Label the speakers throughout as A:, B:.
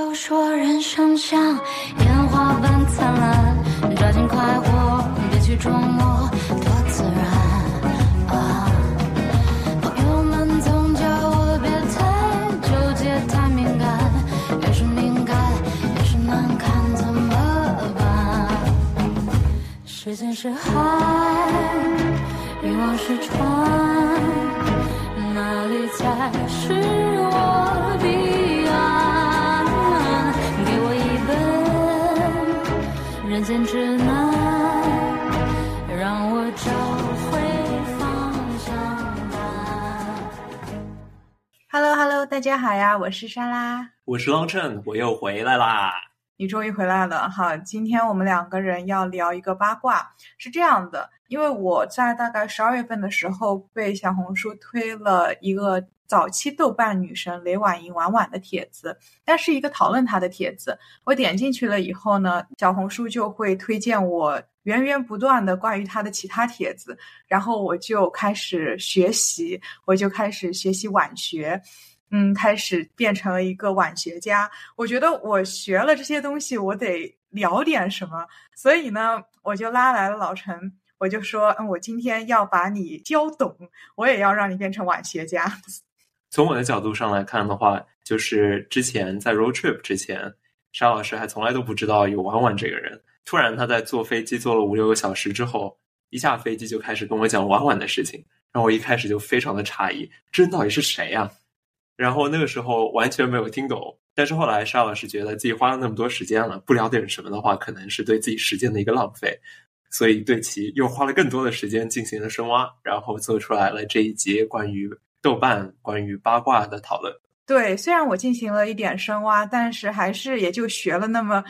A: 都说人生像烟花般灿烂，抓紧快活，别去琢磨多自然啊。朋友们总叫我别太纠结、太敏感，越是敏感越是难看，怎么办？时间是海，欲望是船，哪里才是我人间指南，让我找回方向感。
B: Hello Hello，大家好呀，我是莎拉。
C: 我是汪晨，我又回来啦。
B: 你终于回来了哈！今天我们两个人要聊一个八卦，是这样的，因为我在大概十二月份的时候被小红书推了一个早期豆瓣女神雷婉莹婉婉的帖子，但是一个讨论她的帖子。我点进去了以后呢，小红书就会推荐我源源不断的关于她的其他帖子，然后我就开始学习，我就开始学习晚学。嗯，开始变成了一个晚学家。我觉得我学了这些东西，我得聊点什么，所以呢，我就拉来了老陈，我就说，嗯，我今天要把你教懂，我也要让你变成晚学家。
C: 从我的角度上来看的话，就是之前在 road trip 之前，沙老师还从来都不知道有婉婉这个人。突然他在坐飞机坐了五六个小时之后，一下飞机就开始跟我讲婉婉的事情，然后我一开始就非常的诧异，这人到底是谁呀、然后那个时候完全没有听懂，但是后来沙老师觉得自己花了那么多时间了，不聊点什么的话，可能是对自己时间的一个浪费，所以对其又花了更多的时间进行了深挖，然后做出来了这一节关于豆瓣、关于八卦的讨论。
B: 对，虽然我进行了一点深挖，但是还是也就学了那么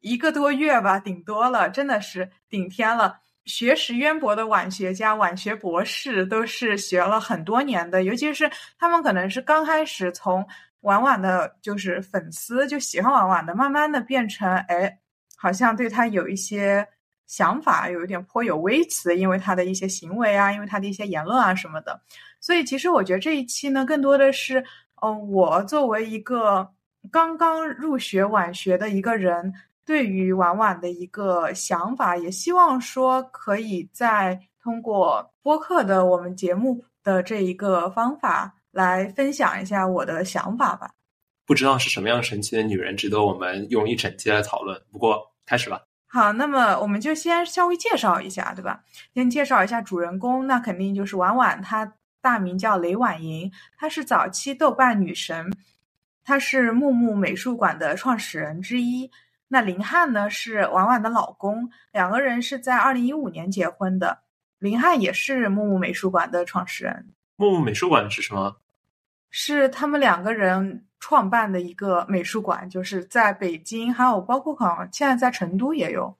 B: 一个多月吧，顶多了，真的是顶天了。学识渊博的晚学家、晚学博士都是学了很多年的，尤其是他们可能是刚开始从婉婉的，就是粉丝就喜欢婉婉的，慢慢的变成哎，好像对他有一些想法，有一点颇有微词，因为他的一些行为啊，因为他的一些言论啊什么的。所以其实我觉得这一期呢，更多的是，呃，我作为一个刚刚入学晚学的一个人。对于婉婉的一个想法，也希望说可以再通过播客的我们节目的这一个方法来分享一下我的想法吧。
C: 不知道是什么样神奇的女人，值得我们用一整期来讨论。不过开始吧。
B: 好，那么我们就先稍微介绍一下，对吧？先介绍一下主人公，那肯定就是婉婉，她大名叫雷婉莹，她是早期豆瓣女神，她是木木美术馆的创始人之一。那林汉呢是婉婉的老公，两个人是在二零一五年结婚的。林汉也是木木美术馆的创始人。
C: 木木美术馆是什么？
B: 是他们两个人创办的一个美术馆，就是在北京，还有包括好像现在在成都也有。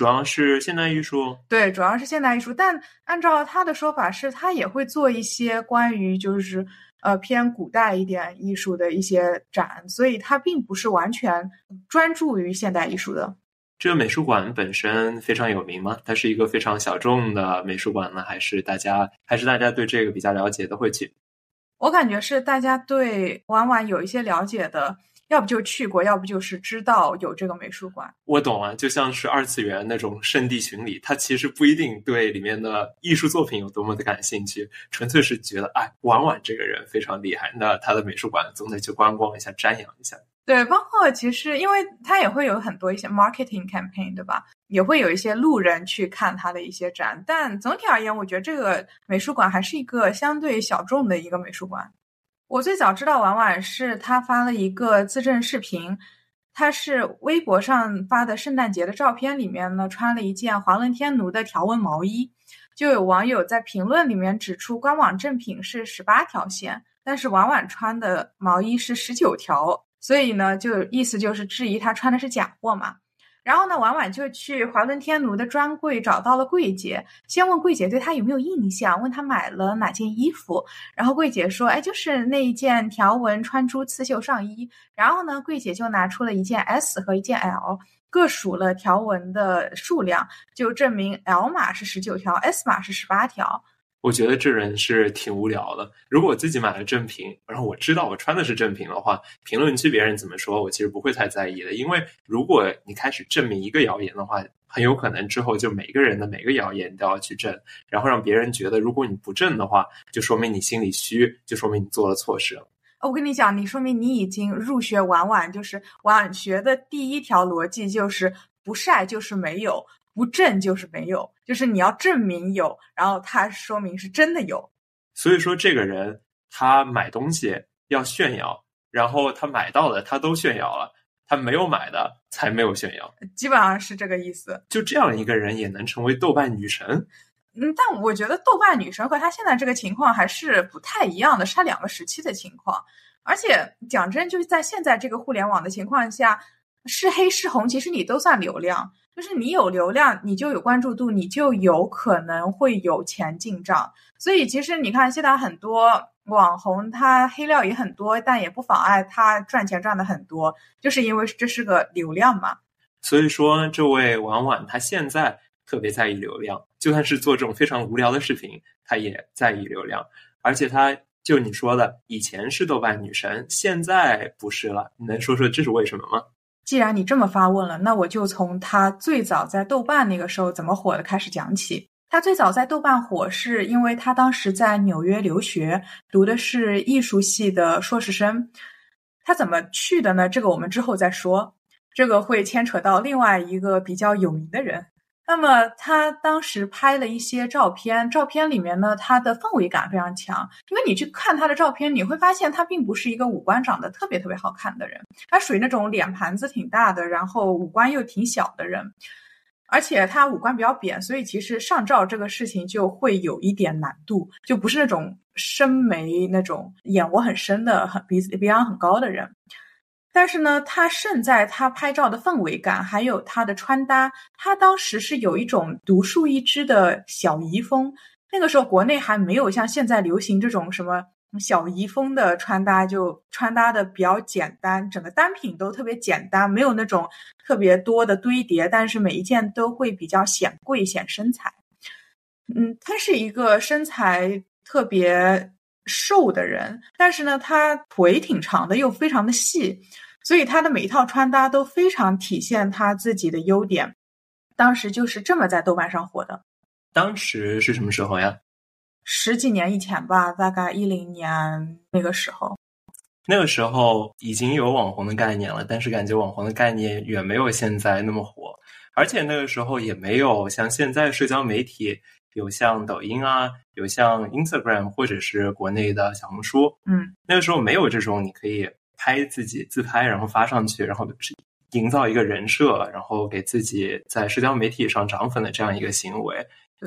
C: 主要是现代艺术。
B: 对，主要是现代艺术，但按照他的说法是，他也会做一些关于就是。呃，偏古代一点艺术的一些展，所以他并不是完全专注于现代艺术的。
C: 这个美术馆本身非常有名吗？它是一个非常小众的美术馆呢，还是大家还是大家对这个比较了解的会去？
B: 我感觉是大家对婉婉有一些了解的，要不就去过，要不就是知道有这个美术馆。
C: 我懂了，就像是二次元那种圣地巡礼，他其实不一定对里面的艺术作品有多么的感兴趣，纯粹是觉得哎，婉婉这个人非常厉害，那他的美术馆总得去观光一下，瞻仰一下。
B: 对，包括其实因为他也会有很多一些 marketing campaign，对吧？也会有一些路人去看他的一些展，但总体而言，我觉得这个美术馆还是一个相对小众的一个美术馆。我最早知道婉婉是她发了一个自证视频，她是微博上发的圣诞节的照片，里面呢穿了一件华伦天奴的条纹毛衣，就有网友在评论里面指出，官网正品是十八条线，但是婉婉穿的毛衣是十九条，所以呢，就意思就是质疑她穿的是假货嘛。然后呢，婉婉就去华伦天奴的专柜找到了柜姐，先问柜姐对她有没有印象，问她买了哪件衣服。然后柜姐说：“哎，就是那一件条纹穿珠刺绣上衣。”然后呢，柜姐就拿出了一件 S 和一件 L，各数了条纹的数量，就证明 L 码是十九条，S 码是十八条。
C: 我觉得这人是挺无聊的。如果我自己买了正品，然后我知道我穿的是正品的话，评论区别人怎么说，我其实不会太在意的。因为如果你开始证明一个谣言的话，很有可能之后就每个人的每个谣言都要去证，然后让别人觉得如果你不证的话，就说明你心里虚，就说明你做了错事了。
B: 我跟你讲，你说明你已经入学晚晚，就是晚学的第一条逻辑就是不晒就是没有。不证就是没有，就是你要证明有，然后他说明是真的有。
C: 所以说，这个人他买东西要炫耀，然后他买到的他都炫耀了，他没有买的才没有炫耀，
B: 基本上是这个意思。
C: 就这样一个人也能成为豆瓣女神？
B: 嗯，但我觉得豆瓣女神和她现在这个情况还是不太一样的，是她两个时期的情况。而且讲真，就是在现在这个互联网的情况下，是黑是红，其实你都算流量。就是你有流量，你就有关注度，你就有可能会有钱进账。所以其实你看，现在很多网红他黑料也很多，但也不妨碍他赚钱赚的很多，就是因为这是个流量嘛。
C: 所以说，这位婉婉她现在特别在意流量，就算是做这种非常无聊的视频，她也在意流量。而且她就你说的，以前是豆瓣女神，现在不是了。你能说说这是为什么吗？
B: 既然你这么发问了，那我就从他最早在豆瓣那个时候怎么火的开始讲起。他最早在豆瓣火，是因为他当时在纽约留学，读的是艺术系的硕士生。他怎么去的呢？这个我们之后再说。这个会牵扯到另外一个比较有名的人。那么他当时拍了一些照片，照片里面呢，他的氛围感非常强。因为你去看他的照片，你会发现他并不是一个五官长得特别特别好看的人，他属于那种脸盘子挺大的，然后五官又挺小的人，而且他五官比较扁，所以其实上照这个事情就会有一点难度，就不是那种深眉那种眼窝很深的、很鼻子鼻梁很高的人。但是呢，他胜在他拍照的氛围感，还有他的穿搭。他当时是有一种独树一帜的小姨风。那个时候国内还没有像现在流行这种什么小姨风的穿搭，就穿搭的比较简单，整个单品都特别简单，没有那种特别多的堆叠，但是每一件都会比较显贵显身材。嗯，他是一个身材特别。瘦的人，但是呢，他腿挺长的，又非常的细，所以他的每一套穿搭都非常体现他自己的优点。当时就是这么在豆瓣上火的。
C: 当时是什么时候呀？
B: 十几年以前吧，大概一零年那个时候。
C: 那个时候已经有网红的概念了，但是感觉网红的概念远没有现在那么火，而且那个时候也没有像现在社交媒体。有像抖音啊，有像 Instagram 或者是国内的小红书，
B: 嗯，
C: 那个时候没有这种你可以拍自己自拍，然后发上去，然后营造一个人设，然后给自己在社交媒体上涨粉的这样一个行为。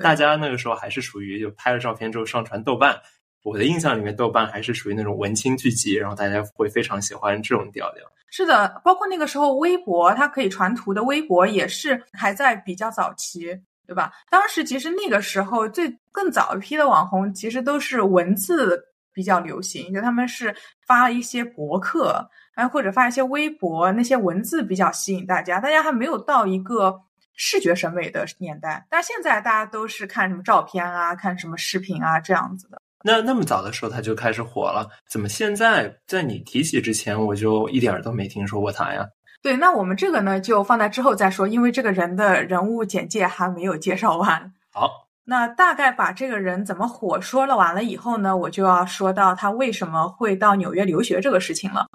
C: 大家那个时候还是属于就拍了照片之后上传豆瓣。我的印象里面，豆瓣还是属于那种文青聚集，然后大家会非常喜欢这种调调。
B: 是的，包括那个时候微博，它可以传图的微博也是还在比较早期。对吧？当时其实那个时候最更早一批的网红，其实都是文字比较流行，就他们是发一些博客，哎或者发一些微博，那些文字比较吸引大家。大家还没有到一个视觉审美的年代，但现在大家都是看什么照片啊，看什么视频啊这样子的。
C: 那那么早的时候他就开始火了，怎么现在在你提起之前，我就一点都没听说过他呀？
B: 对，那我们这个呢，就放在之后再说，因为这个人的人物简介还没有介绍完。
C: 好，
B: 那大概把这个人怎么火说了完了以后呢，我就要说到他为什么会到纽约留学这个事情了。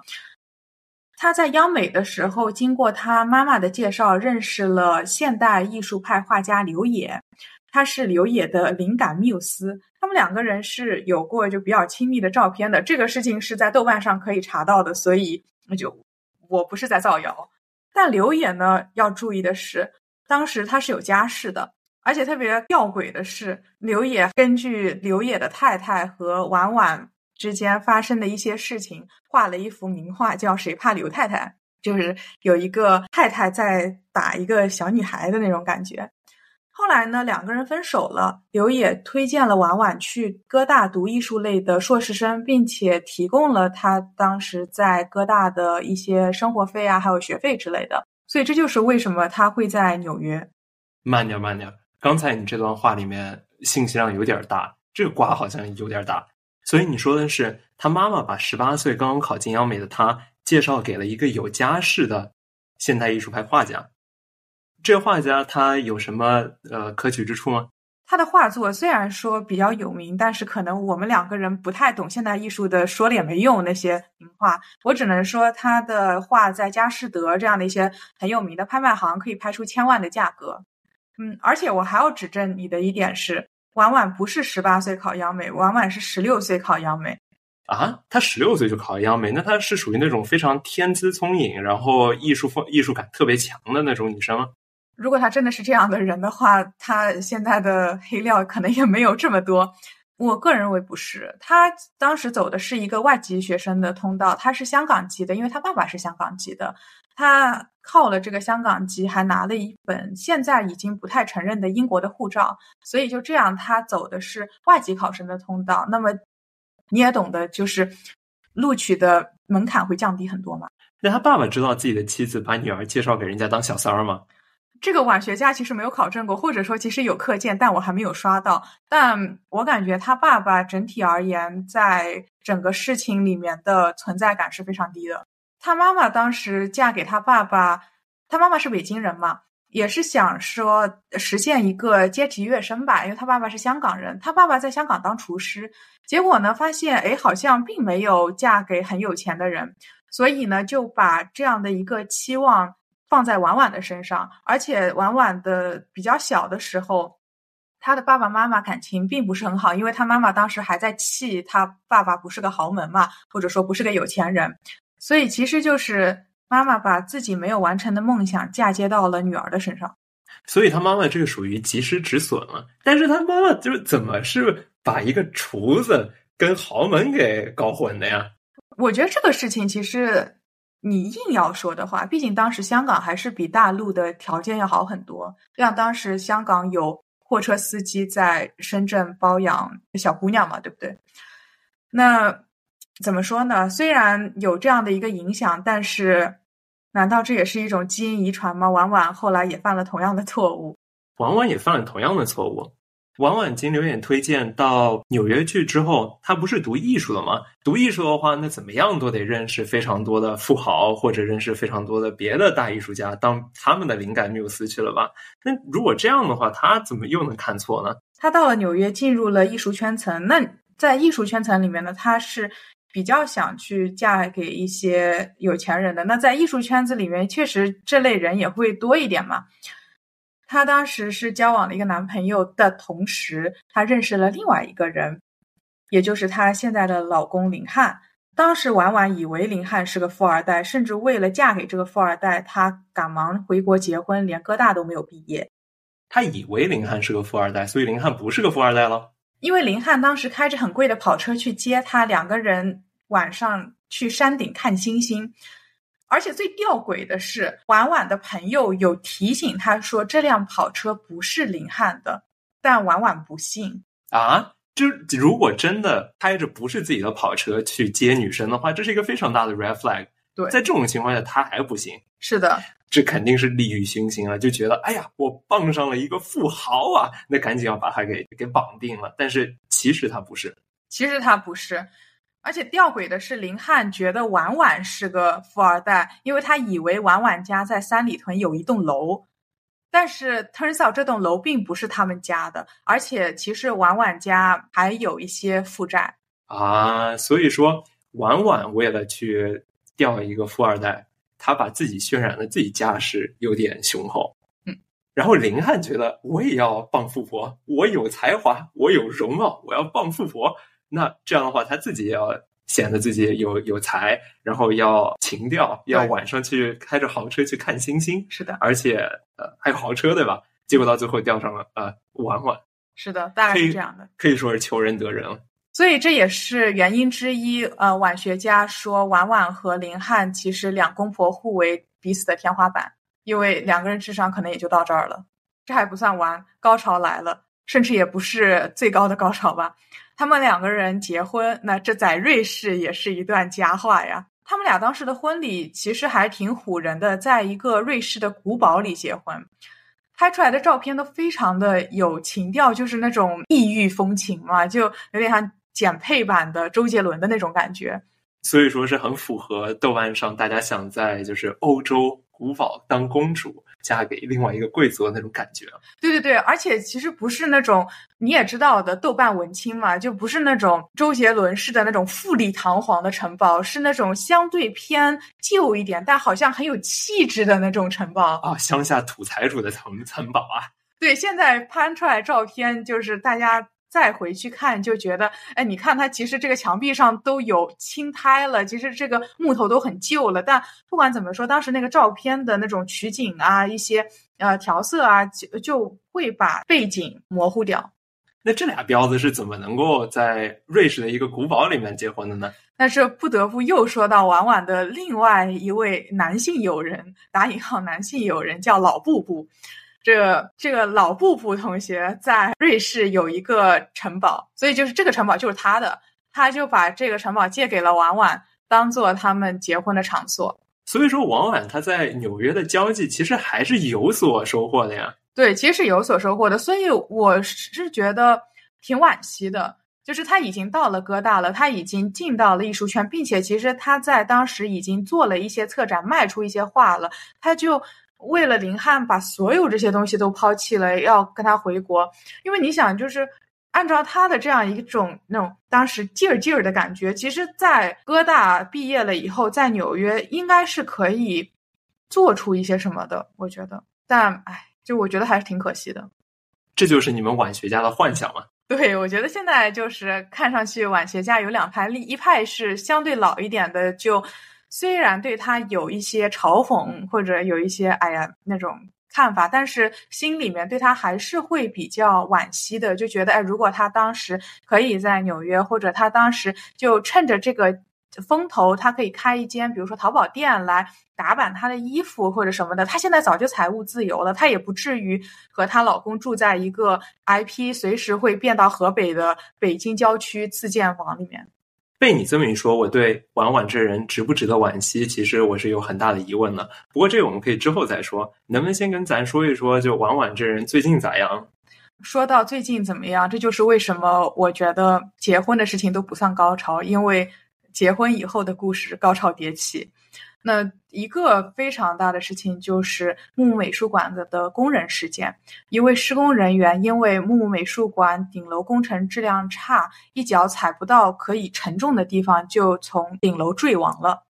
B: 他在央美的时候，经过他妈妈的介绍，认识了现代艺术派画家刘野，他是刘野的灵感缪斯。他们两个人是有过就比较亲密的照片的，这个事情是在豆瓣上可以查到的，所以那就。我不是在造谣，但刘野呢要注意的是，当时他是有家室的，而且特别吊诡的是，刘野根据刘野的太太和婉婉之间发生的一些事情，画了一幅名画，叫《谁怕刘太太》，就是有一个太太在打一个小女孩的那种感觉。后来呢，两个人分手了。刘也推荐了婉婉去哥大读艺术类的硕士生，并且提供了他当时在哥大的一些生活费啊，还有学费之类的。所以这就是为什么他会在纽约。
C: 慢点，慢点。刚才你这段话里面信息量有点大，这个瓜好像有点大。所以你说的是，他妈妈把十八岁刚刚考进央美的他介绍给了一个有家室的现代艺术派画家。这画家他有什么呃可取之处吗？
B: 他的画作虽然说比较有名，但是可能我们两个人不太懂现代艺术的，说了也没用。那些名画，我只能说他的画在佳士得这样的一些很有名的拍卖行可以拍出千万的价格。嗯，而且我还要指正你的一点是，婉婉不是十八岁考央美，婉婉是十六岁考央美。
C: 啊，他十六岁就考央美，那他是属于那种非常天资聪颖，然后艺术风艺术感特别强的那种女生吗？
B: 如果他真的是这样的人的话，他现在的黑料可能也没有这么多。我个人认为不是，他当时走的是一个外籍学生的通道，他是香港籍的，因为他爸爸是香港籍的，他靠了这个香港籍，还拿了一本现在已经不太承认的英国的护照，所以就这样，他走的是外籍考生的通道。那么你也懂得，就是录取的门槛会降低很多嘛？
C: 那他爸爸知道自己的妻子把女儿介绍给人家当小三儿吗？
B: 这个晚学家其实没有考证过，或者说其实有课件，但我还没有刷到。但我感觉他爸爸整体而言，在整个事情里面的存在感是非常低的。他妈妈当时嫁给他爸爸，他妈妈是北京人嘛，也是想说实现一个阶级跃升吧，因为他爸爸是香港人，他爸爸在香港当厨师，结果呢发现，哎，好像并没有嫁给很有钱的人，所以呢就把这样的一个期望。放在婉婉的身上，而且婉婉的比较小的时候，她的爸爸妈妈感情并不是很好，因为她妈妈当时还在气她爸爸不是个豪门嘛，或者说不是个有钱人，所以其实就是妈妈把自己没有完成的梦想嫁接到了女儿的身上，
C: 所以他妈妈这个属于及时止损了。但是他妈妈就是怎么是把一个厨子跟豪门给搞混的呀？
B: 我觉得这个事情其实。你硬要说的话，毕竟当时香港还是比大陆的条件要好很多。像当时香港有货车司机在深圳包养小姑娘嘛，对不对？那怎么说呢？虽然有这样的一个影响，但是难道这也是一种基因遗传吗？婉婉后来也犯了同样的错误。
C: 婉婉也犯了同样的错误。婉婉经留言推荐到纽约去之后，他不是读艺术的吗？读艺术的话，那怎么样都得认识非常多的富豪，或者认识非常多的别的大艺术家，当他们的灵感缪斯去了吧？那如果这样的话，他怎么又能看错呢？
B: 他到了纽约，进入了艺术圈层。那在艺术圈层里面呢，他是比较想去嫁给一些有钱人的。那在艺术圈子里面，确实这类人也会多一点嘛。她当时是交往了一个男朋友的同时，她认识了另外一个人，也就是她现在的老公林汉。当时婉婉以为林汉是个富二代，甚至为了嫁给这个富二代，她赶忙回国结婚，连哥大都没有毕业。
C: 她以为林汉是个富二代，所以林汉不是个富二代了。
B: 因为林汉当时开着很贵的跑车去接她，两个人晚上去山顶看星星。而且最吊诡的是，婉婉的朋友有提醒他说这辆跑车不是林汉的，但婉婉不信
C: 啊。就如果真的开着不是自己的跑车去接女生的话，这是一个非常大的 red flag。
B: 对，
C: 在这种情况下，他还不信。
B: 是的，
C: 这肯定是利欲熏心啊，就觉得哎呀，我傍上了一个富豪啊，那赶紧要把他给给绑定了。但是其实他不是，
B: 其实他不是。而且吊诡的是，林汉觉得婉婉是个富二代，因为他以为婉婉家在三里屯有一栋楼，但是 turns out 这栋楼并不是他们家的，而且其实婉婉家还有一些负债
C: 啊。所以说，婉婉为了去钓一个富二代，他把自己渲染的自己家世有点雄厚。
B: 嗯，
C: 然后林汉觉得我也要傍富婆，我有才华，我有容貌，我要傍富婆。那这样的话，他自己也要显得自己有有才，然后要情调，要晚上去开着豪车去看星星。
B: 是的，
C: 而且呃还有豪车，对吧？结果到最后钓上了呃婉婉。
B: 是的，大概是这样的，
C: 可以说是求人得人了。
B: 所以这也是原因之一。呃，晚学家说，婉婉和林汉其实两公婆互为彼此的天花板，因为两个人智商可能也就到这儿了。这还不算完，高潮来了，甚至也不是最高的高潮吧。他们两个人结婚，那这在瑞士也是一段佳话呀。他们俩当时的婚礼其实还挺唬人的，在一个瑞士的古堡里结婚。拍出来的照片都非常的有情调，就是那种异域风情嘛，就有点像简配版的周杰伦的那种感觉。
C: 所以说是很符合豆瓣上大家想在就是欧洲古堡当公主，嫁给另外一个贵族的那种感觉。
B: 对对对，而且其实不是那种你也知道的豆瓣文青嘛，就不是那种周杰伦式的那种富丽堂皇的城堡，是那种相对偏旧一点，但好像很有气质的那种城堡
C: 啊，乡下土财主的城城堡啊。
B: 对，现在拍出来照片就是大家。再回去看就觉得，哎，你看它其实这个墙壁上都有青苔了，其实这个木头都很旧了。但不管怎么说，当时那个照片的那种取景啊，一些呃调色啊，就就会把背景模糊掉。
C: 那这俩彪子是怎么能够在瑞士的一个古堡里面结婚的呢？
B: 但是不得不又说到婉婉的另外一位男性友人，打引号男性友人叫老布布。这这个老布布同学在瑞士有一个城堡，所以就是这个城堡就是他的，他就把这个城堡借给了婉婉，当做他们结婚的场所。
C: 所以说，婉婉她在纽约的交际其实还是有所收获的呀。
B: 对，其实是有所收获的。所以我是觉得挺惋惜的，就是他已经到了哥大了，他已经进到了艺术圈，并且其实他在当时已经做了一些策展，卖出一些画了，他就。为了林汉把所有这些东西都抛弃了，要跟他回国，因为你想，就是按照他的这样一种那种当时劲儿劲儿的感觉，其实，在哥大毕业了以后，在纽约应该是可以做出一些什么的，我觉得。但唉，就我觉得还是挺可惜的。
C: 这就是你们晚学家的幻想吗？
B: 对，我觉得现在就是看上去晚学家有两派，一派是相对老一点的，就。虽然对他有一些嘲讽或者有一些哎呀那种看法，但是心里面对他还是会比较惋惜的，就觉得哎，如果他当时可以在纽约，或者他当时就趁着这个风头，他可以开一间比如说淘宝店来打版他的衣服或者什么的，他现在早就财务自由了，他也不至于和她老公住在一个 IP 随时会变到河北的北京郊区自建房里面。
C: 被你这么一说，我对婉婉这人值不值得惋惜，其实我是有很大的疑问的。不过这个我们可以之后再说。能不能先跟咱说一说，就婉婉这人最近咋样？
B: 说到最近怎么样，这就是为什么我觉得结婚的事情都不算高潮，因为结婚以后的故事高潮迭起。那一个非常大的事情就是木木美术馆的的工人事件。一位施工人员因为木木美术馆顶楼工程质量差，一脚踩不到可以承重的地方，就从顶楼坠亡了。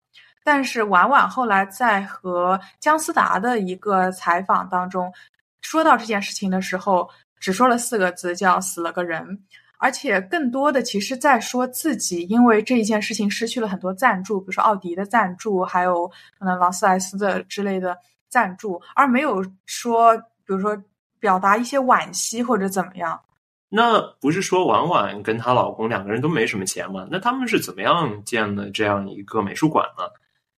B: 但是婉婉后来在和姜思达的一个采访当中，说到这件事情的时候，只说了四个字，叫“死了个人”。而且更多的，其实在说自己因为这一件事情失去了很多赞助，比如说奥迪的赞助，还有可能劳斯莱斯的之类的赞助，而没有说，比如说表达一些惋惜或者怎么样。
C: 那不是说婉婉跟她老公两个人都没什么钱吗？那他们是怎么样建的这样一个美术馆呢？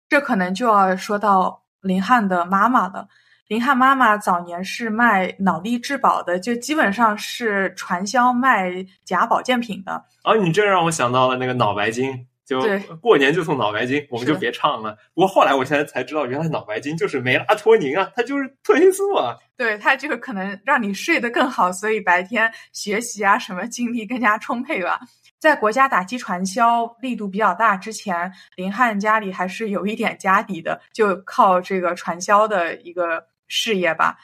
B: 这可能就要说到林汉的妈妈了。林汉妈妈早年是卖脑力质保的，就基本上是传销卖假保健品的。
C: 啊，你这让我想到了那个脑白金，就过年就送脑白金，我们就别唱了。不过后来我现在才知道，原来脑白金就是梅拉托宁啊，它就是褪黑素啊。
B: 对，它就是可能让你睡得更好，所以白天学习啊什么精力更加充沛吧。在国家打击传销力度比较大之前，林汉家里还是有一点家底的，就靠这个传销的一个。事业吧，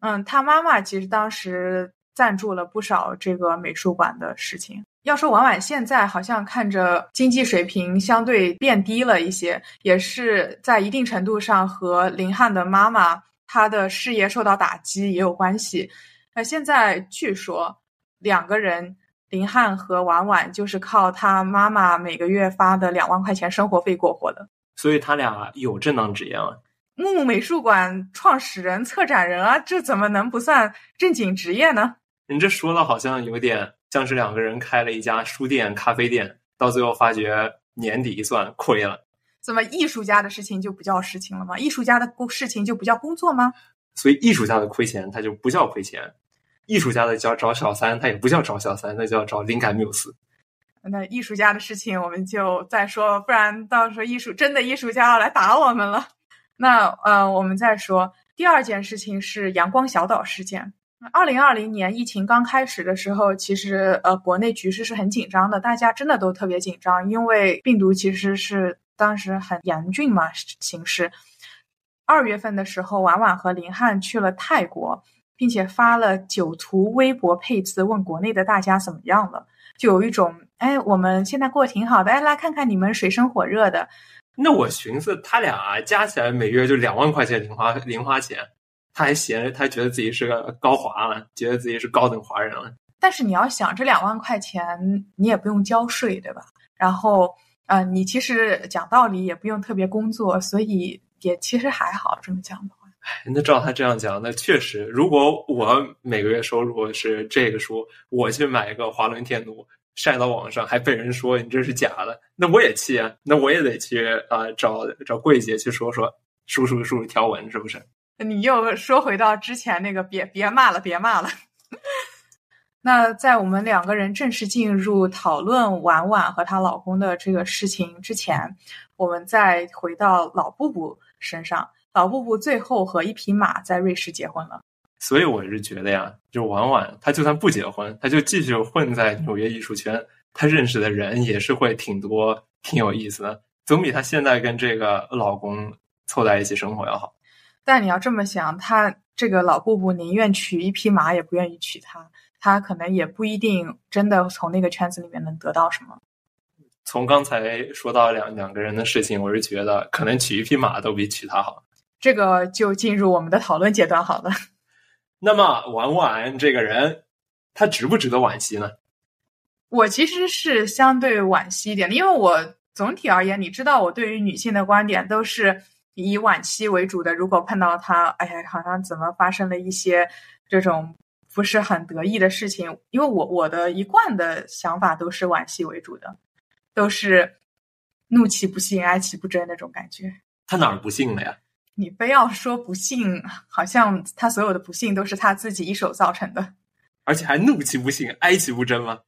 B: 嗯，他妈妈其实当时赞助了不少这个美术馆的事情。要说婉婉现在好像看着经济水平相对变低了一些，也是在一定程度上和林汉的妈妈她的事业受到打击也有关系。那现在据说两个人林汉和婉婉就是靠他妈妈每个月发的两万块钱生活费过活的，
C: 所以他俩有正当职业吗？
B: 木木美术馆创始人、策展人啊，这怎么能不算正经职业呢？
C: 你这说的好像有点像是两个人开了一家书店、咖啡店，到最后发觉年底一算亏了。
B: 怎么艺术家的事情就不叫事情了吗？艺术家的工事情就不叫工作吗？
C: 所以艺术家的亏钱，他就不叫亏钱；艺术家的叫找小三，他也不叫找小三，那叫找灵感缪斯。
B: 那艺术家的事情我们就再说，不然到时候艺术真的艺术家要来打我们了。那呃，我们再说第二件事情是阳光小岛事件。二零二零年疫情刚开始的时候，其实呃国内局势是很紧张的，大家真的都特别紧张，因为病毒其实是当时很严峻嘛形势。二月份的时候，婉婉和林汉去了泰国，并且发了九图微博配字，问国内的大家怎么样了，就有一种哎我们现在过挺好的，哎来看看你们水深火热的。
C: 那我寻思他俩加起来每月就两万块钱零花零花钱。他还嫌他觉得自己是个高华了，觉得自己是高等华人了。
B: 但是你要想，这两万块钱你也不用交税，对吧？然后，呃，你其实讲道理也不用特别工作，所以也其实还好。这么讲的话，
C: 哎，那照他这样讲，那确实，如果我每个月收入是这个数，我去买一个华伦天奴晒到网上，还被人说你这是假的，那我也气啊，那我也得去啊找找柜姐去说说，叔叔叔条纹是不是？
B: 你又说回到之前那个，别别骂了，别骂了。那在我们两个人正式进入讨论婉婉和她老公的这个事情之前，我们再回到老布布身上。老布布最后和一匹马在瑞士结婚了。
C: 所以我是觉得呀，就婉婉，她就算不结婚，她就继续混在纽约艺术圈，她认识的人也是会挺多，挺有意思的，总比她现在跟这个老公凑在一起生活要好。
B: 但你要这么想，她这个老布布宁愿娶一匹马，也不愿意娶她。她可能也不一定真的从那个圈子里面能得到什么。
C: 从刚才说到两两个人的事情，我是觉得可能娶一匹马都比娶她好。
B: 这个就进入我们的讨论阶段好了。
C: 那么婉婉这个人，他值不值得惋惜呢？
B: 我其实是相对惋惜一点的，因为我总体而言，你知道我对于女性的观点都是。以惋惜为主的，如果碰到她，哎呀，好像怎么发生了一些这种不是很得意的事情？因为我我的一贯的想法都是惋惜为主的，都是怒其不幸，哀其不争那种感觉。
C: 他哪儿不幸了呀？
B: 你非要说不幸，好像他所有的不幸都是他自己一手造成的，
C: 而且还怒其不幸，哀其不争吗？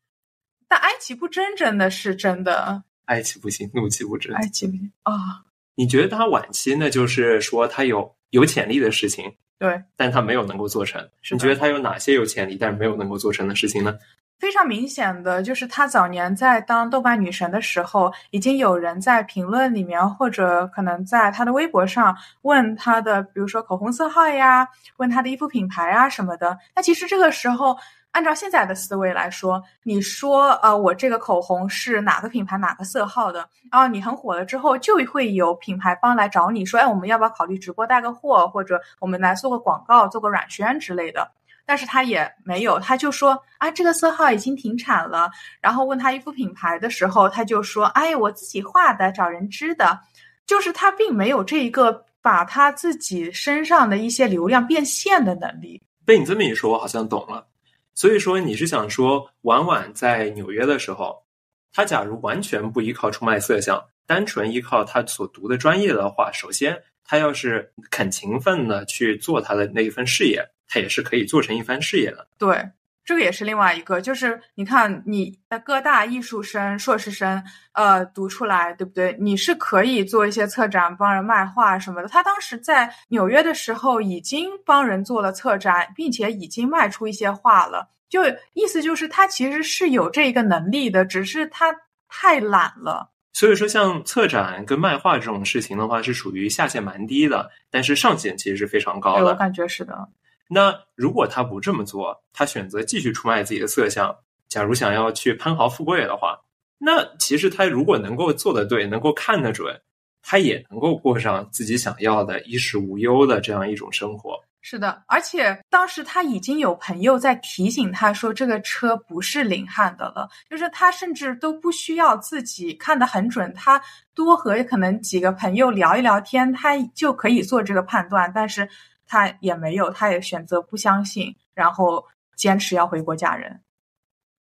B: 但哀其不争真的是真的，
C: 哀其不幸，怒其不争，
B: 哀其不幸啊。
C: 你觉得他晚期，那就是说他有有潜力的事情，
B: 对，
C: 但他没有能够做成。你觉得他有哪些有潜力但是没有能够做成的事情呢？
B: 非常明显的就是他早年在当豆瓣女神的时候，已经有人在评论里面或者可能在他的微博上问他的，比如说口红色号呀，问他的衣服品牌啊什么的。那其实这个时候。按照现在的思维来说，你说，呃，我这个口红是哪个品牌、哪个色号的？然后你很火了之后，就会有品牌方来找你说，哎，我们要不要考虑直播带个货，或者我们来做个广告、做个软宣之类的？但是他也没有，他就说，啊，这个色号已经停产了。然后问他衣服品牌的时候，他就说，哎，我自己画的，找人织的。就是他并没有这一个把他自己身上的一些流量变现的能力。
C: 被你这么一说，我好像懂了。所以说，你是想说，婉婉在纽约的时候，她假如完全不依靠出卖色相，单纯依靠她所读的专业的话，首先，她要是肯勤奋的去做她的那一份事业，她也是可以做成一番事业的。
B: 对，这个也是另外一个，就是你看你的各大艺术生、硕士生，呃，读出来，对不对？你是可以做一些策展，帮人卖画什么的。他当时在纽约的时候，已经帮人做了策展，并且已经卖出一些画了。就意思就是他其实是有这个能力的，只是他太懒了。
C: 所以说，像策展跟卖画这种事情的话，是属于下限蛮低的，但是上限其实是非常高的。
B: 我感觉是的。
C: 那如果他不这么做，他选择继续出卖自己的色相，假如想要去攀豪富贵的话，那其实他如果能够做得对，能够看得准，他也能够过上自己想要的衣食无忧的这样一种生活。
B: 是的，而且当时他已经有朋友在提醒他说，这个车不是林汉的了，就是他甚至都不需要自己看得很准，他多和可能几个朋友聊一聊天，他就可以做这个判断。但是他也没有，他也选择不相信，然后坚持要回国嫁人。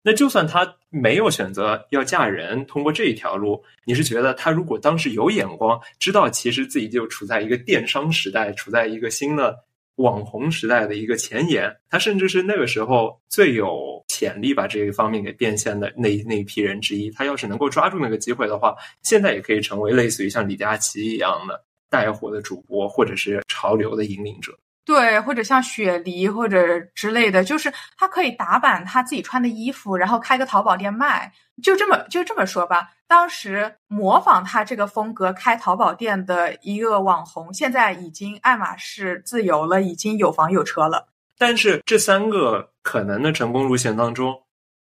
C: 那就算他没有选择要嫁人，通过这一条路，你是觉得他如果当时有眼光，知道其实自己就处在一个电商时代，处在一个新的。网红时代的一个前沿，他甚至是那个时候最有潜力把这一方面给变现的那那一批人之一。他要是能够抓住那个机会的话，现在也可以成为类似于像李佳琦一样的带火的主播，或者是潮流的引领者。
B: 对，或者像雪梨或者之类的，就是他可以打版他自己穿的衣服，然后开个淘宝店卖，就这么就这么说吧。当时模仿他这个风格开淘宝店的一个网红，现在已经爱马仕自由了，已经有房有车了。
C: 但是这三个可能的成功路线当中，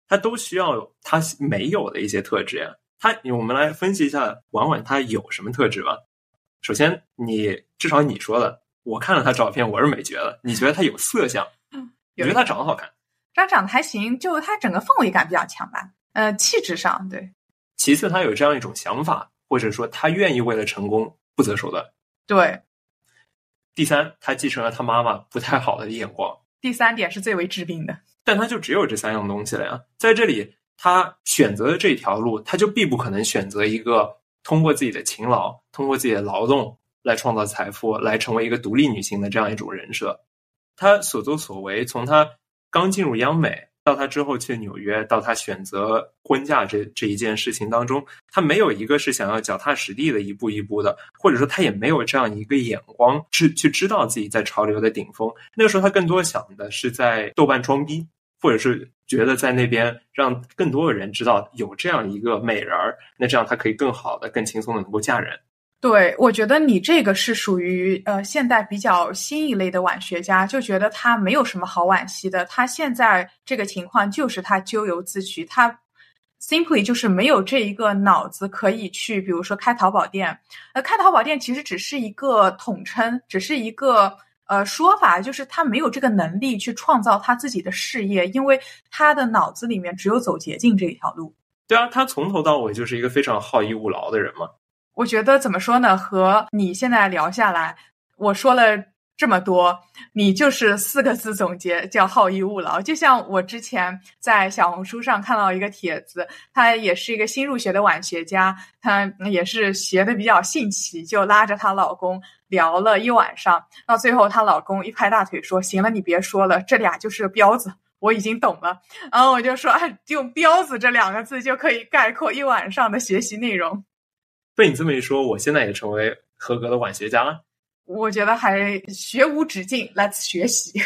C: 他都需要他没有的一些特质呀。他，我们来分析一下婉婉她有什么特质吧。首先，你至少你说的。我看了他照片，我是没觉得。你觉得他有色相？嗯，你觉得他长得好看？
B: 他长得还行，就他整个氛围感比较强吧。呃，气质上对。
C: 其次，他有这样一种想法，或者说他愿意为了成功不择手段。
B: 对。
C: 第三，他继承了他妈妈不太好的眼光。
B: 第三点是最为致命的。
C: 但他就只有这三样东西了呀。在这里，他选择的这条路，他就必不可能选择一个通过自己的勤劳，通过自己的劳动。来创造财富，来成为一个独立女性的这样一种人设。她所作所为，从她刚进入央美，到她之后去纽约，到她选择婚嫁这这一件事情当中，她没有一个是想要脚踏实地的一步一步的，或者说她也没有这样一个眼光，去去知道自己在潮流的顶峰。那个时候，她更多想的是在豆瓣装逼，或者是觉得在那边让更多的人知道有这样一个美人儿，那这样她可以更好的、更轻松的能够嫁人。
B: 对，我觉得你这个是属于呃现代比较新一类的晚学家，就觉得他没有什么好惋惜的。他现在这个情况就是他咎由自取，他 simply 就是没有这一个脑子可以去，比如说开淘宝店。呃，开淘宝店其实只是一个统称，只是一个呃说法，就是他没有这个能力去创造他自己的事业，因为他的脑子里面只有走捷径这一条路。
C: 对啊，他从头到尾就是一个非常好逸恶劳的人嘛。
B: 我觉得怎么说呢？和你现在聊下来，我说了这么多，你就是四个字总结，叫好逸恶劳。就像我之前在小红书上看到一个帖子，她也是一个新入学的晚学家，她也是学的比较兴起，就拉着她老公聊了一晚上，到最后她老公一拍大腿说：“行了，你别说了，这俩就是彪子，我已经懂了。”然后我就说：“哎，用彪子这两个字就可以概括一晚上的学习内容。”
C: 被你这么一说，我现在也成为合格的晚学家了。
B: 我觉得还学无止境，Let's 学习。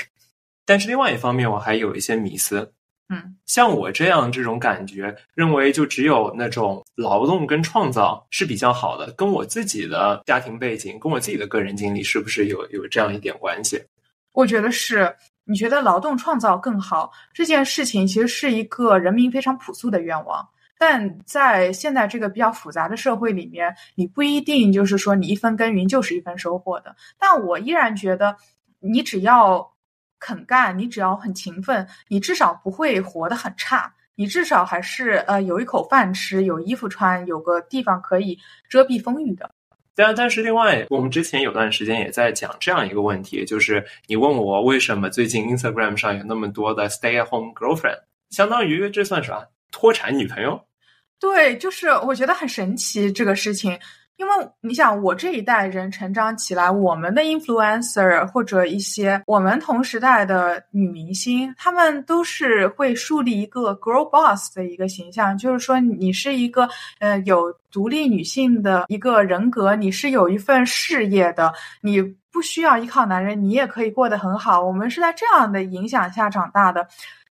C: 但是另外一方面，我还有一些迷思。
B: 嗯，
C: 像我这样这种感觉，认为就只有那种劳动跟创造是比较好的，跟我自己的家庭背景，跟我自己的个人经历，是不是有有这样一点关系？
B: 我觉得是。你觉得劳动创造更好这件事情，其实是一个人民非常朴素的愿望。但在现在这个比较复杂的社会里面，你不一定就是说你一分耕耘就是一分收获的。但我依然觉得，你只要肯干，你只要很勤奋，你至少不会活得很差，你至少还是呃有一口饭吃，有衣服穿，有个地方可以遮蔽风雨的。
C: 对啊，但是另外，我们之前有段时间也在讲这样一个问题，就是你问我为什么最近 Instagram 上有那么多的 Stay at Home Girlfriend，相当于这算啥？脱产女朋友，
B: 对，就是我觉得很神奇这个事情，因为你想，我这一代人成长起来，我们的 influencer 或者一些我们同时代的女明星，她们都是会树立一个 girl boss 的一个形象，就是说你是一个呃有独立女性的一个人格，你是有一份事业的，你不需要依靠男人，你也可以过得很好。我们是在这样的影响下长大的，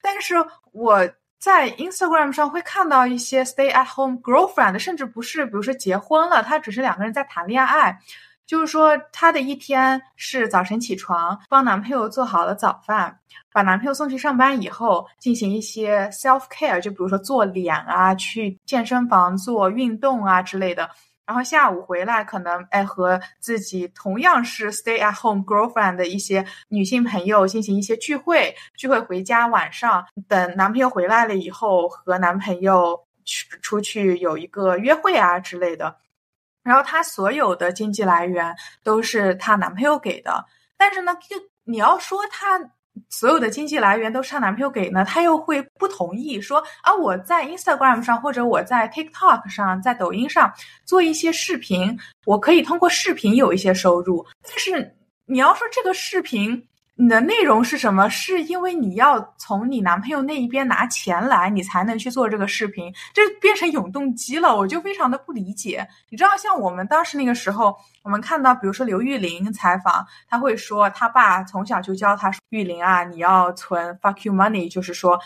B: 但是我。在 Instagram 上会看到一些 stay at home girlfriend，甚至不是，比如说结婚了，他只是两个人在谈恋爱。就是说，他的一天是早晨起床，帮男朋友做好了早饭，把男朋友送去上班以后，进行一些 self care，就比如说做脸啊，去健身房做运动啊之类的。然后下午回来，可能哎和自己同样是 stay at home girlfriend 的一些女性朋友进行一些聚会，聚会回家，晚上等男朋友回来了以后，和男朋友去出去有一个约会啊之类的。然后她所有的经济来源都是她男朋友给的，但是呢，就你要说她。所有的经济来源都是她男朋友给呢，她又会不同意说啊，我在 Instagram 上或者我在 TikTok 上，在抖音上做一些视频，我可以通过视频有一些收入。但是你要说这个视频你的内容是什么？是因为你要从你男朋友那一边拿钱来，你才能去做这个视频，这变成永动机了，我就非常的不理解。你知道，像我们当时那个时候，我们看到，比如说刘玉玲采访，他会说他爸从小就教他，玉玲啊，你要存 fuck you money，就是说，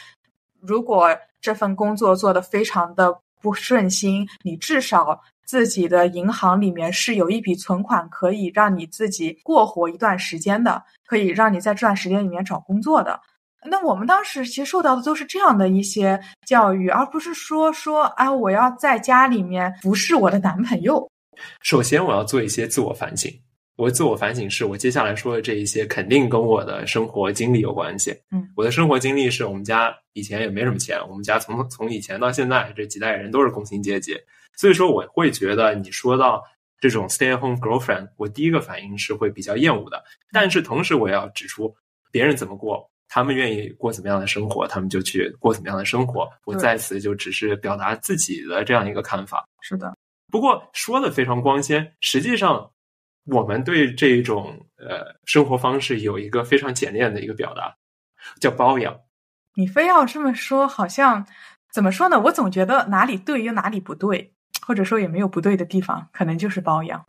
B: 如果这份工作做得非常的不顺心，你至少。自己的银行里面是有一笔存款，可以让你自己过活一段时间的，可以让你在这段时间里面找工作的。那我们当时其实受到的都是这样的一些教育，而不是说说啊，我要在家里面服侍我的男朋友。
C: 首先，我要做一些自我反省。我自我反省是我接下来说的这一些，肯定跟我的生活经历有关系。
B: 嗯，
C: 我的生活经历是我们家以前也没什么钱，我们家从从以前到现在这几代人都是工薪阶级。所以说，我会觉得你说到这种 stay at home girlfriend，我第一个反应是会比较厌恶的。但是同时，我也要指出，别人怎么过，他们愿意过怎么样的生活，他们就去过怎么样的生活。我在此就只是表达自己的这样一个看法。
B: 是的，
C: 不过说的非常光鲜，实际上我们对这种呃生活方式有一个非常简练的一个表达，叫包养。
B: 你非要这么说，好像怎么说呢？我总觉得哪里对又哪里不对。或者说也没有不对的地方，可能就是包养。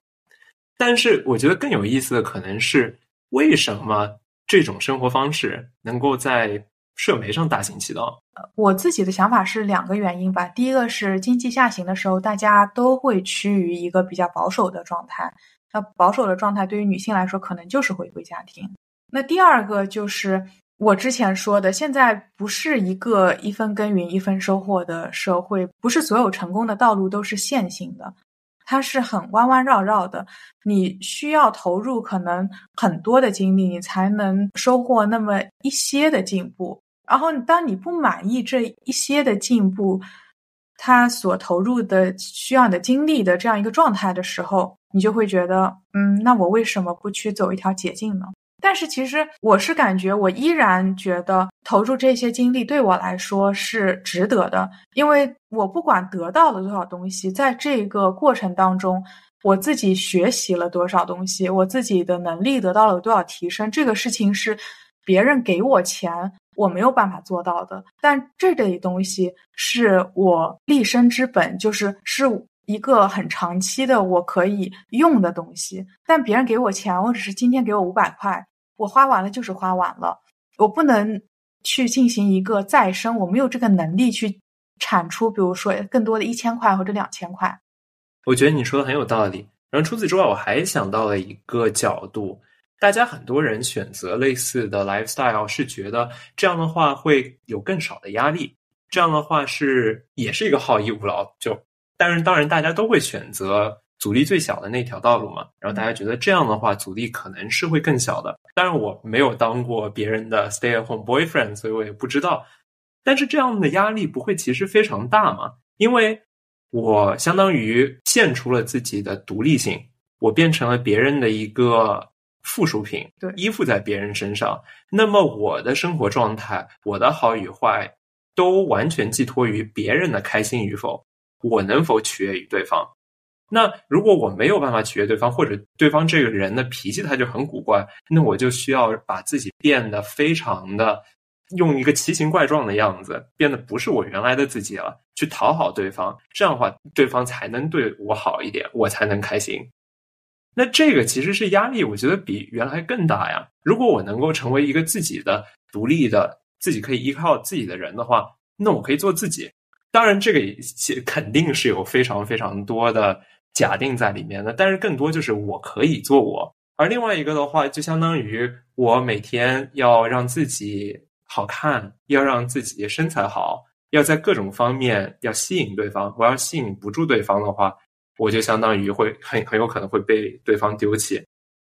C: 但是我觉得更有意思的可能是，为什么这种生活方式能够在社媒上大行其道？
B: 我自己的想法是两个原因吧。第一个是经济下行的时候，大家都会趋于一个比较保守的状态。那保守的状态对于女性来说，可能就是回归家庭。那第二个就是。我之前说的，现在不是一个一分耕耘一分收获的社会，不是所有成功的道路都是线性的，它是很弯弯绕绕的。你需要投入可能很多的精力，你才能收获那么一些的进步。然后，当你不满意这一些的进步，他所投入的需要的精力的这样一个状态的时候，你就会觉得，嗯，那我为什么不去走一条捷径呢？但是其实我是感觉，我依然觉得投入这些精力对我来说是值得的，因为我不管得到了多少东西，在这个过程当中，我自己学习了多少东西，我自己的能力得到了多少提升，这个事情是别人给我钱我没有办法做到的，但这类东西是我立身之本，就是是一个很长期的我可以用的东西，但别人给我钱，我只是今天给我五百块。我花完了就是花完了，我不能去进行一个再生，我没有这个能力去产出，比如说更多的一千块或者两千块。
C: 我觉得你说的很有道理。然后除此之外，我还想到了一个角度，大家很多人选择类似的 lifestyle 是觉得这样的话会有更少的压力，这样的话是也是一个好逸恶劳。就但是当然大家都会选择。阻力最小的那条道路嘛，然后大家觉得这样的话阻力可能是会更小的。当然我没有当过别人的 stay at home boyfriend，所以我也不知道。但是这样的压力不会其实非常大嘛？因为我相当于献出了自己的独立性，我变成了别人的一个附属品，
B: 对，
C: 依附在别人身上。那么我的生活状态，我的好与坏，都完全寄托于别人的开心与否，我能否取悦于对方。那如果我没有办法取悦对方，或者对方这个人的脾气他就很古怪，那我就需要把自己变得非常的用一个奇形怪状的样子，变得不是我原来的自己了，去讨好对方。这样的话，对方才能对我好一点，我才能开心。那这个其实是压力，我觉得比原来更大呀。如果我能够成为一个自己的独立的、自己可以依靠自己的人的话，那我可以做自己。当然，这个肯定是有非常非常多的。假定在里面的，但是更多就是我可以做我，而另外一个的话，就相当于我每天要让自己好看，要让自己身材好，要在各种方面要吸引对方。我要吸引不住对方的话，我就相当于会很很有可能会被对方丢弃。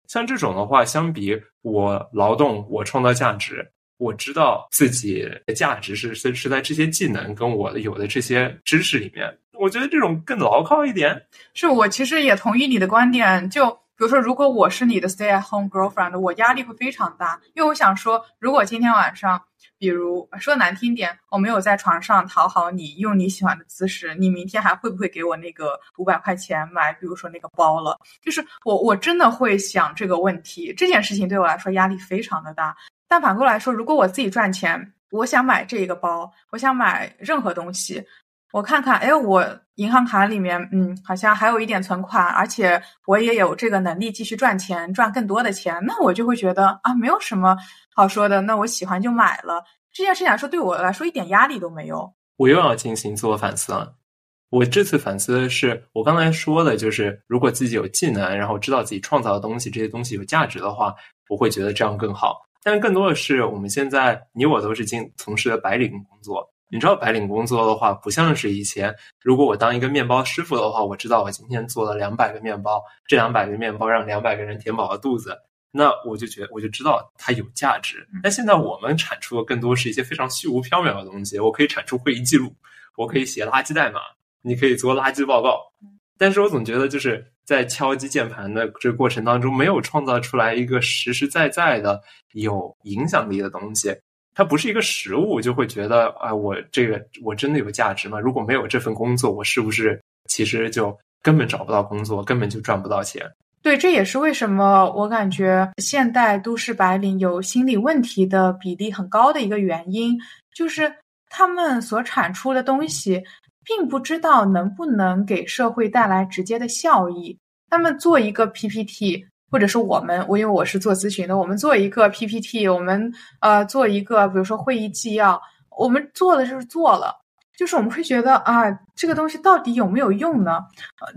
C: 像这种的话，相比我劳动，我创造价值，我知道自己的价值是是是在这些技能跟我有的这些知识里面。我觉得这种更牢靠一点。
B: 是我其实也同意你的观点。就比如说，如果我是你的 stay at home girlfriend，我压力会非常大，因为我想说，如果今天晚上，比如说难听点，我没有在床上讨好你，用你喜欢的姿势，你明天还会不会给我那个五百块钱买，比如说那个包了？就是我我真的会想这个问题，这件事情对我来说压力非常的大。但反过来说，如果我自己赚钱，我想买这个包，我想买任何东西。我看看，哎，我银行卡里面，嗯，好像还有一点存款，而且我也有这个能力继续赚钱，赚更多的钱，那我就会觉得啊，没有什么好说的，那我喜欢就买了。这件事情来说，对我来说一点压力都没有。
C: 我又要进行自我反思了。我这次反思的是，我刚才说的就是，如果自己有技能，然后知道自己创造的东西，这些东西有价值的话，我会觉得这样更好。但更多的是，我们现在你我都是经从事的白领工作。你知道白领工作的话，不像是以前，如果我当一个面包师傅的话，我知道我今天做了两百个面包，这两百个面包让两百个人填饱了肚子，那我就觉得我就知道它有价值。但现在我们产出的更多是一些非常虚无缥缈的东西，我可以产出会议记录，我可以写垃圾代码，你可以做垃圾报告，但是我总觉得就是在敲击键盘的这个过程当中，没有创造出来一个实实在在的有影响力的东西。它不是一个实物，就会觉得啊，我这个我真的有价值吗？如果没有这份工作，我是不是其实就根本找不到工作，根本就赚不到钱？
B: 对，这也是为什么我感觉现代都市白领有心理问题的比例很高的一个原因，就是他们所产出的东西，并不知道能不能给社会带来直接的效益。他们做一个 PPT。或者是我们，我因为我是做咨询的，我们做一个 PPT，我们呃做一个，比如说会议纪要，我们做的就是做了，就是我们会觉得啊，这个东西到底有没有用呢？呃，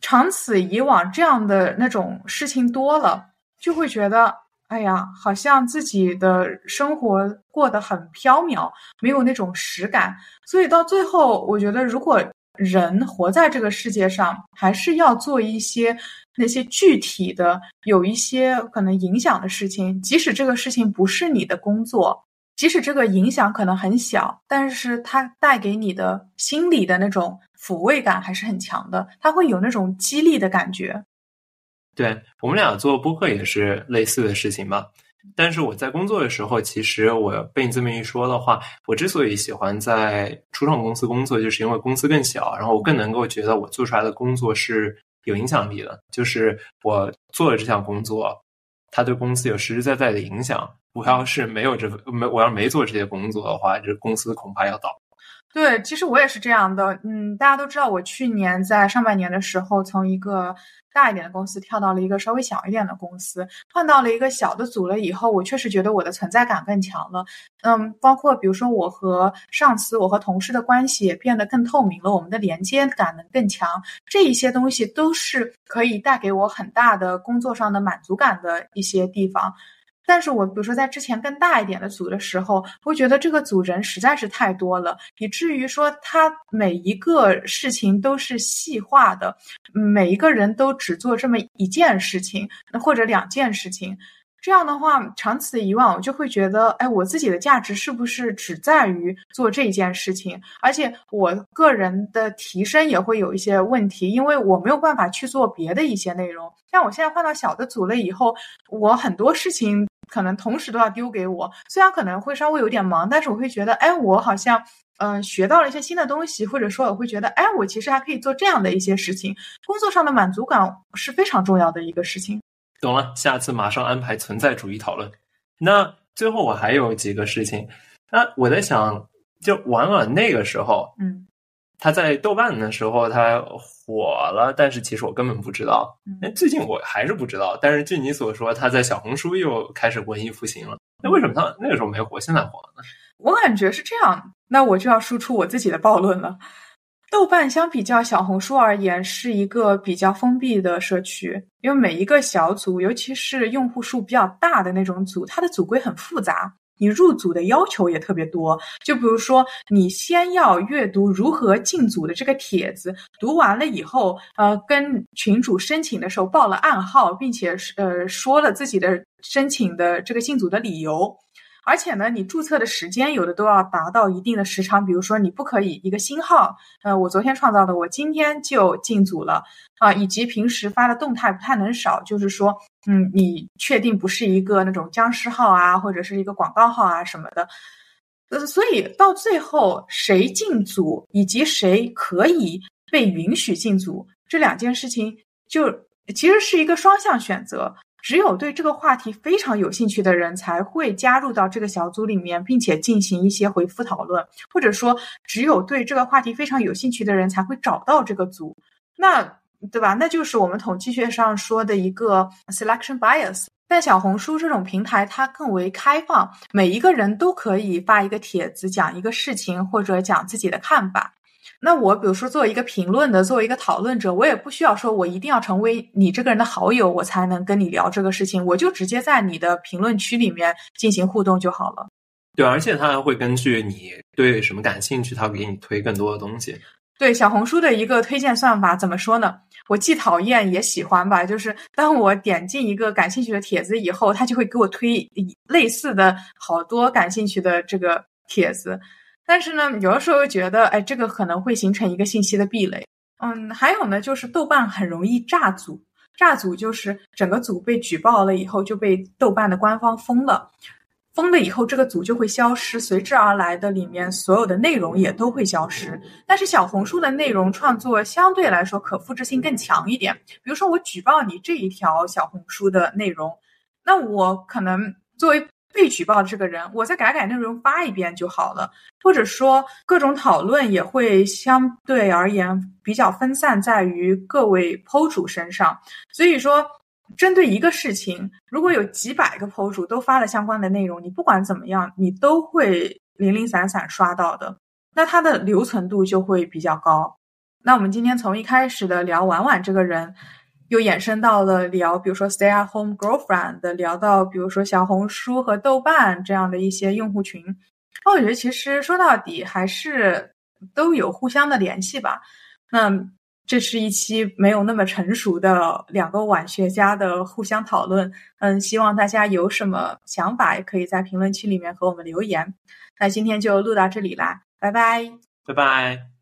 B: 长此以往，这样的那种事情多了，就会觉得，哎呀，好像自己的生活过得很飘渺，没有那种实感。所以到最后，我觉得如果人活在这个世界上，还是要做一些。那些具体的有一些可能影响的事情，即使这个事情不是你的工作，即使这个影响可能很小，但是它带给你的心理的那种抚慰感还是很强的，它会有那种激励的感觉。
C: 对我们俩做播客也是类似的事情吧。但是我在工作的时候，其实我被你这么一说的话，我之所以喜欢在初创公司工作，就是因为公司更小，然后我更能够觉得我做出来的工作是。有影响力的，就是我做了这项工作，它对公司有实实在在的影响。我要是没有这没，我要没做这些工作的话，这公司恐怕要倒。
B: 对，其实我也是这样的。嗯，大家都知道，我去年在上半年的时候，从一个。大一点的公司跳到了一个稍微小一点的公司，换到了一个小的组了以后，我确实觉得我的存在感更强了。嗯，包括比如说我和上司、我和同事的关系也变得更透明了，我们的连接感能更强。这一些东西都是可以带给我很大的工作上的满足感的一些地方。但是我比如说在之前更大一点的组的时候，会觉得这个组人实在是太多了，以至于说他每一个事情都是细化的，每一个人都只做这么一件事情，或者两件事情。这样的话，长此以往，我就会觉得，哎，我自己的价值是不是只在于做这件事情？而且我个人的提升也会有一些问题，因为我没有办法去做别的一些内容。像我现在换到小的组了以后，我很多事情。可能同时都要丢给我，虽然可能会稍微有点忙，但是我会觉得，哎，我好像，嗯，学到了一些新的东西，或者说我会觉得，哎，我其实还可以做这样的一些事情。工作上的满足感是非常重要的一个事情。
C: 懂了，下次马上安排存在主义讨论。那最后我还有几个事情，那我在想，就婉婉那个时候，
B: 嗯。
C: 他在豆瓣的时候他火了，但是其实我根本不知道。哎，最近我还是不知道。但是据你所说，他在小红书又开始文艺复兴了。那为什么他那个时候没火，现在火了呢？
B: 我感觉是这样。那我就要输出我自己的暴论了。豆瓣相比较小红书而言，是一个比较封闭的社区，因为每一个小组，尤其是用户数比较大的那种组，它的组规很复杂。你入组的要求也特别多，就比如说，你先要阅读如何进组的这个帖子，读完了以后，呃，跟群主申请的时候报了暗号，并且呃说了自己的申请的这个进组的理由，而且呢，你注册的时间有的都要达到一定的时长，比如说你不可以一个新号，呃，我昨天创造的，我今天就进组了啊，以及平时发的动态不太能少，就是说，嗯，你确定不是一个那种僵尸号啊，或者是一个广告号啊什么的，呃，所以到最后谁进组以及谁可以被允许进组这两件事情，就其实是一个双向选择。只有对这个话题非常有兴趣的人才会加入到这个小组里面，并且进行一些回复讨论，或者说，只有对这个话题非常有兴趣的人才会找到这个组，那对吧？那就是我们统计学上说的一个 selection bias。但小红书这种平台它更为开放，每一个人都可以发一个帖子，讲一个事情或者讲自己的看法。那我比如说作为一个评论的，作为一个讨论者，我也不需要说我一定要成为你这个人的好友，我才能跟你聊这个事情，我就直接在你的评论区里面进行互动就好了。
C: 对，而且他还会根据你对什么感兴趣，他会给你推更多的东西。
B: 对，小红书的一个推荐算法怎么说呢？我既讨厌也喜欢吧，就是当我点进一个感兴趣的帖子以后，它就会给我推类似的好多感兴趣的这个帖子。但是呢，有的时候又觉得，哎，这个可能会形成一个信息的壁垒。嗯，还有呢，就是豆瓣很容易炸组，炸组就是整个组被举报了以后就被豆瓣的官方封了，封了以后这个组就会消失，随之而来的里面所有的内容也都会消失。但是小红书的内容创作相对来说可复制性更强一点，比如说我举报你这一条小红书的内容，那我可能作为。被举报的这个人，我再改改内容发一遍就好了，或者说各种讨论也会相对而言比较分散在于各位 PO 主身上。所以说，针对一个事情，如果有几百个 PO 主都发了相关的内容，你不管怎么样，你都会零零散散刷到的，那它的留存度就会比较高。那我们今天从一开始的聊婉婉这个人。又衍生到了聊，比如说 Stay at Home Girlfriend 的，聊到比如说小红书和豆瓣这样的一些用户群。那我觉得其实说到底还是都有互相的联系吧。那这是一期没有那么成熟的两个晚学家的互相讨论。嗯，希望大家有什么想法也可以在评论区里面和我们留言。那今天就录到这里啦，拜拜，
C: 拜拜。